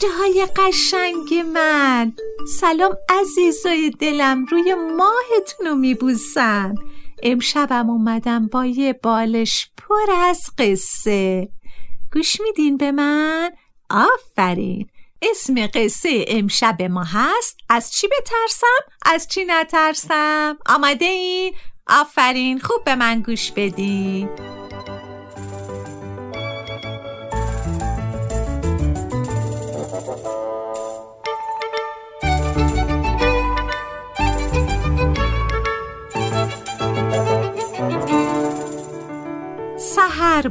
فرشته های قشنگ من سلام عزیزای دلم روی ماهتون رو میبوسم امشبم اومدم با یه بالش پر از قصه گوش میدین به من؟ آفرین اسم قصه امشب ما هست از چی بترسم؟ از چی نترسم؟ آمده این؟ آفرین خوب به من گوش بدین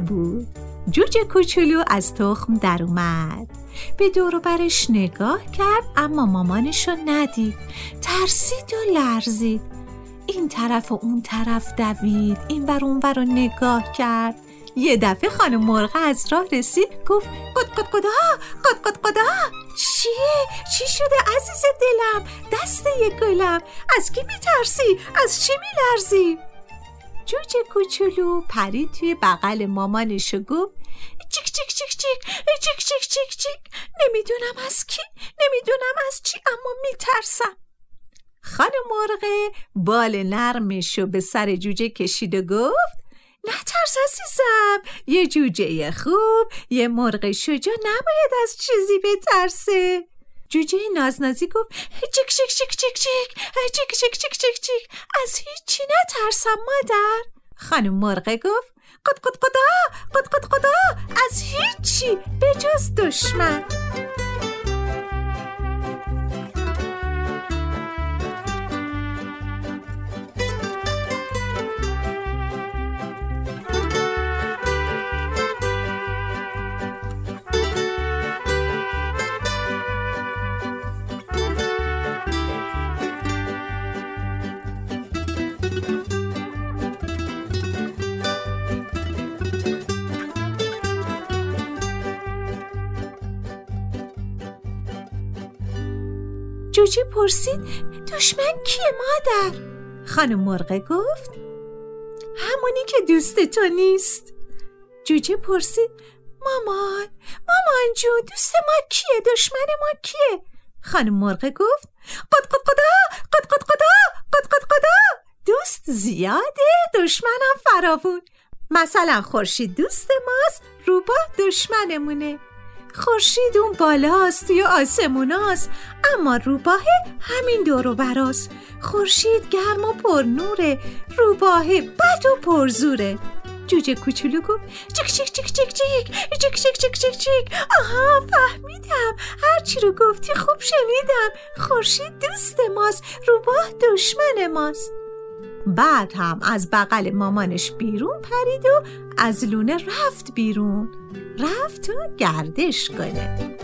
بود. جوجه کوچولو از تخم در اومد. به دور برش نگاه کرد اما مامانشو ندید. ترسید و لرزید. این طرف و اون طرف دوید. این بر اون بر نگاه کرد. یه دفعه خانم مرغ از راه رسید. گفت قد قد قدا قد قد قدا چیه؟ چی شده عزیز دلم؟ دست یه گلم. از کی میترسی؟ از چی میلرزی؟ جوجه کوچولو پرید توی بغل مامانش و گفت چیک چیک چیک چیک چیک چیک چیک چیک. نمی‌دونم از کی نمی‌دونم از چی اما میترسم. خانم مرغه بال نرمشو به سر جوجه کشید و گفت نترس عزیزم یه جوجه خوب یه مرغ شجا نباید از چیزی بترسه. جوجه نازنازی گفت چیک چیک چیک چیک چیک چیک چیک چیک چیک چیک. از هیچی نترسم مادر. خانم مرغه گفت قد قد قدا قد قد قدا. از هیچی به جز دشمن. جوجه پرسید دشمن کیه مادر؟ خانم مرغه گفت همونی که دوست تو نیست. جوجه پرسید مامان مامان جو دوست ما کیه؟ دشمن ما کیه؟ خانم مرغه گفت قد قد قدا قد قد قدا قد قد قدا دوست زیاده دشمنم فراوون. مثلا خورشید دوست ماست روباه دشمنمونه. خورشید اون بالاست توی آسموناست اما روباه همین دورو براست. خورشید گرم و پر نوره روباه بد و پرزوره جوجه کوچولو گفت چیک چیک چیک چیک چیک چیک چیک چیک چیک چیک. آها فهمیدم. هرچی رو گفتی خوب شنیدم. خورشید دوست ماست روباه دشمن ماست. بعد هم از بغل مامانش بیرون پرید و از لونه رفت بیرون. رفت تا گردش کنه.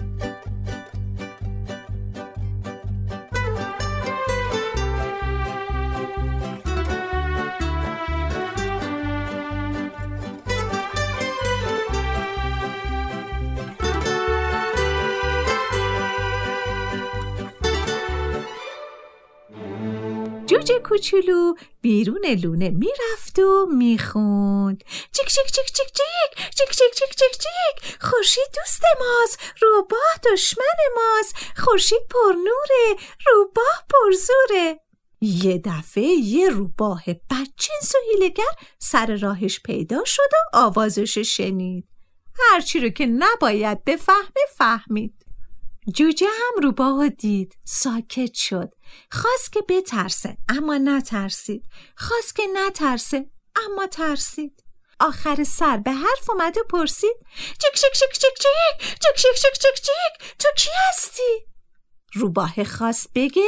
جوجه کوچولو بیرون لونه می‌رفت و می‌خوند. چیک چیک چیک چیک چیک چیک چیک چیک چیک چیک. خورشید دوست ماست روباه دشمن ماست. خورشید پرنوره روباه پرزوره. یه دفعه یه روباه بچنس و هیلگر سر راهش پیدا شد و آوازش شنید. هرچی رو که نباید بفهمه فهمید. جوجه هم روباه دید ساکت شد خواست که بترسه اما نترسید خواست که نترسه اما ترسید آخر سر به حرف اومد و پرسید چک چک چک چک چک چک چک چک چک چک تو کی هستی؟ روباه خواست بگه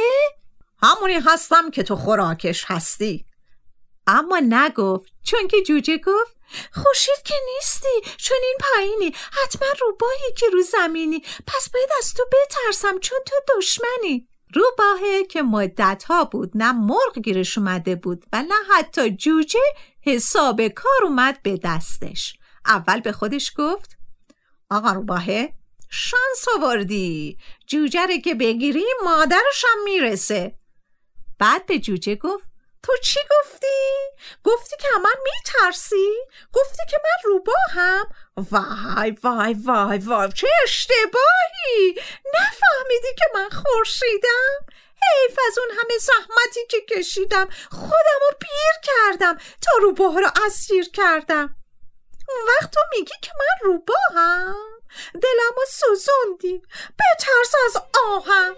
همونی هستم که تو خوراکش هستی اما نگفت چون که جوجه گفت خوشید که نیستی. چون این پایینی. حتما روباهی که رو زمینی. پس باید از تو بترسم چون تو دشمنی. روباهه که مدت ها بود. نه مرغ گیرش اومده بود و نه حتی جوجه حساب کار اومد به دستش. اول به خودش گفت آقا روباهه شانس آوردی. جوجه که بگیری مادرشم می‌رسه. بعد به جوجه گفت تو چی گفتی؟ گفتی که من میترسی؟ گفتی که من روباهم؟ وای وای وای وای چه اشتباهی نفهمیدی که من خورشیدم؟ حیف از اون همه زحمتی که کشیدم خودم رو پیر کردم تا روباه رو اسیر کردم اون وقت تو میگی که من روباهم دلم رو سوزوندی بترس از آهم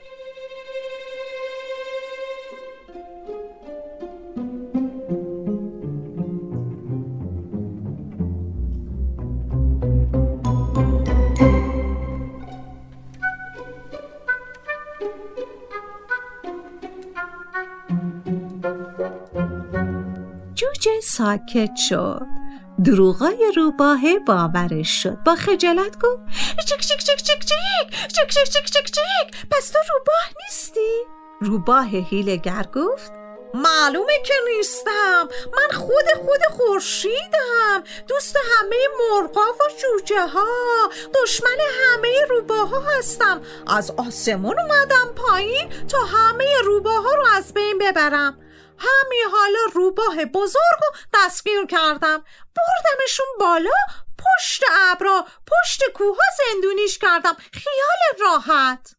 ساکت شد. دروغای روباهه باورش شد. با خجالت گفت چک چک چک چک چک چک چک چک چک چک. پس تو روباه نیستی؟ روباه هیلگر گفت معلومه که نیستم. من خود خود خورشیدم. دوست همه مرغا و جوجه ها دشمن همه روباها هستم. از آسمون اومدم پایین تا همه روباها رو از بین ببرم. همین حالا روباه بزرگ رو دستگیر کردم بردمشون بالا پشت ابرا پشت کوها زندونیش کردم خیال راحت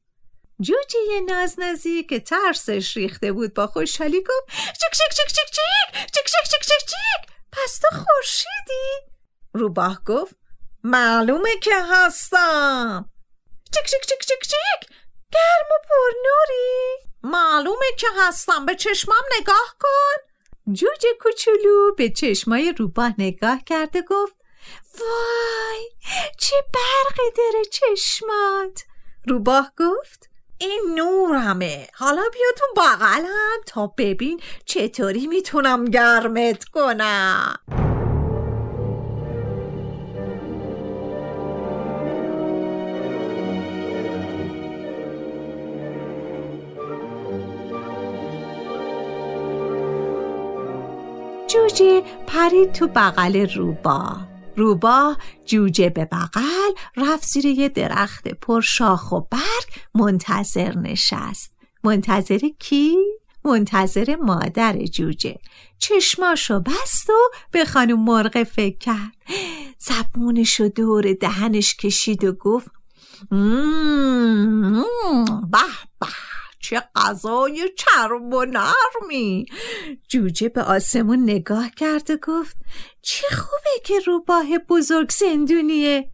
جوجه نازنازی که ترسش ریخته بود با خوشحالی گفت چک چک چک چک چک چک چک چک چک چک پس تو خورشیدی روباه گفت معلومه که هستم چک چک چک چک چک گرم و پرنوری معلومه که هستم. به چشمام نگاه کن. جوجه کوچولو به چشمای روباه نگاه کرده گفت وای چه برقی داره چشمات. روباه گفت این نورمه. حالا بیا تو بغلم تا ببین چطوری می‌تونم گرمت کنم. جوجه پرید تو بغل روبا. روبا جوجه به بغل رفت زیر یه درخت پر شاخ و برگ منتظر نشست. منتظر کی؟ منتظر مادر جوجه. چشماشو بست و به خانم مرغ فکر کرد. زبونشو دور دهنش کشید و گفت به به. چه غذای چرب و نرمی. جوجه به آسمون نگاه کرد و گفت چه خوبه که روباه بزرگ زندونیه.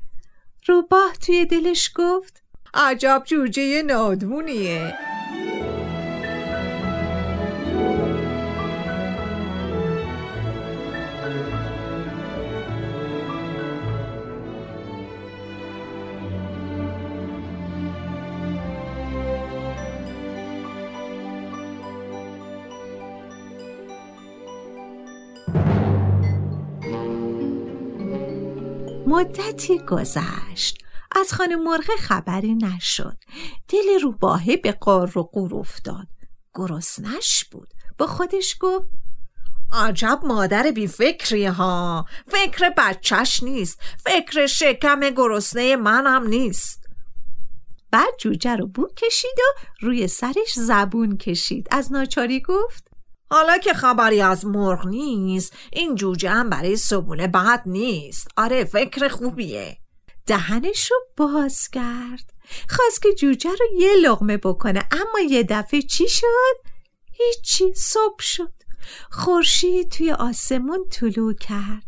روباه توی دلش گفت عجب جوجه نادمونیه. مدتی گذشت. از خانه مرغ خبری نشد. دل روباهه به قار و قور افتاد. گرسنش بود. با خودش گفت عجب مادر بی فکری ها. فکر بچهش نیست. فکر شکم گرسنه منم نیست. بعد جوجه رو بو کشید و روی سرش زبون کشید. از ناچاری گفت حالا که خبری از مرغ نیست این جوجه هم برای صبونه بد نیست. آره فکر خوبیه. دهنش رو باز کرد. خواست که جوجه رو یه لغمه بکنه اما یه دفعه چی شد؟ هیچی صبح شد. خورشید توی آسمون طلوع کرد.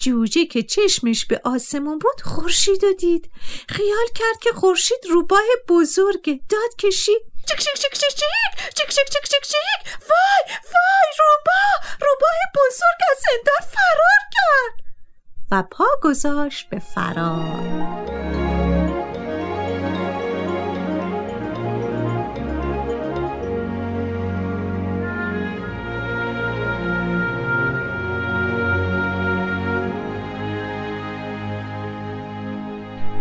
جوجه که چشمش به آسمون بود خورشید و دید. خیال کرد که خورشید روباه بزرگه. داد کشید. چک چک چک چک چک چک چک چک چک وای وای روباه روباه بزرگ از زندان فرار کرد و پا گذاشت به فرار.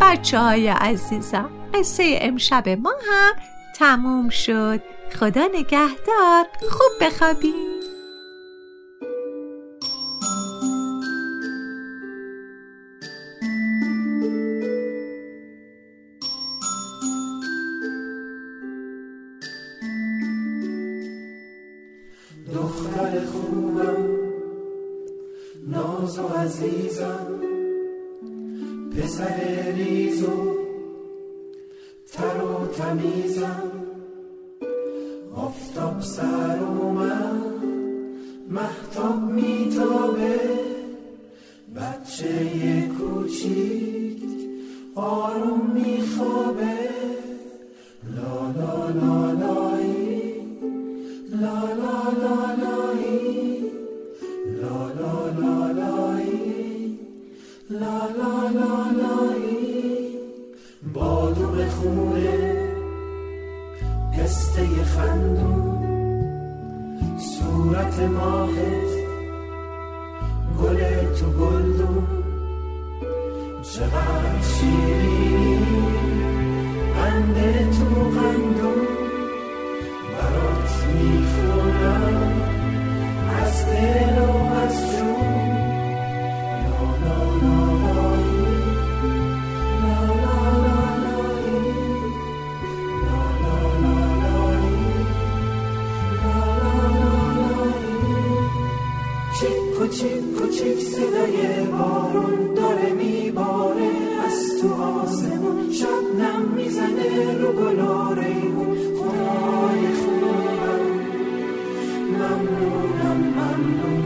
بچه های عزیزم قصه امشب ما هم تموم شد. خدا نگهدار. خوب بخوابید دختر خوبم ناز و عزیزم پسر ریزو سر من محتاب میتابه بچه کوچیک آروم میخوابه لا لا لا لایی لا لا لا لایی لا لا لا لایی لا لا لا لایی بادو بخونه پسته خندون صورت ماهت گل تو گلدون. چقدر شیرینی آسمون شبنم می‌زنه رو گلا خدای خوبم ممنونم ممنون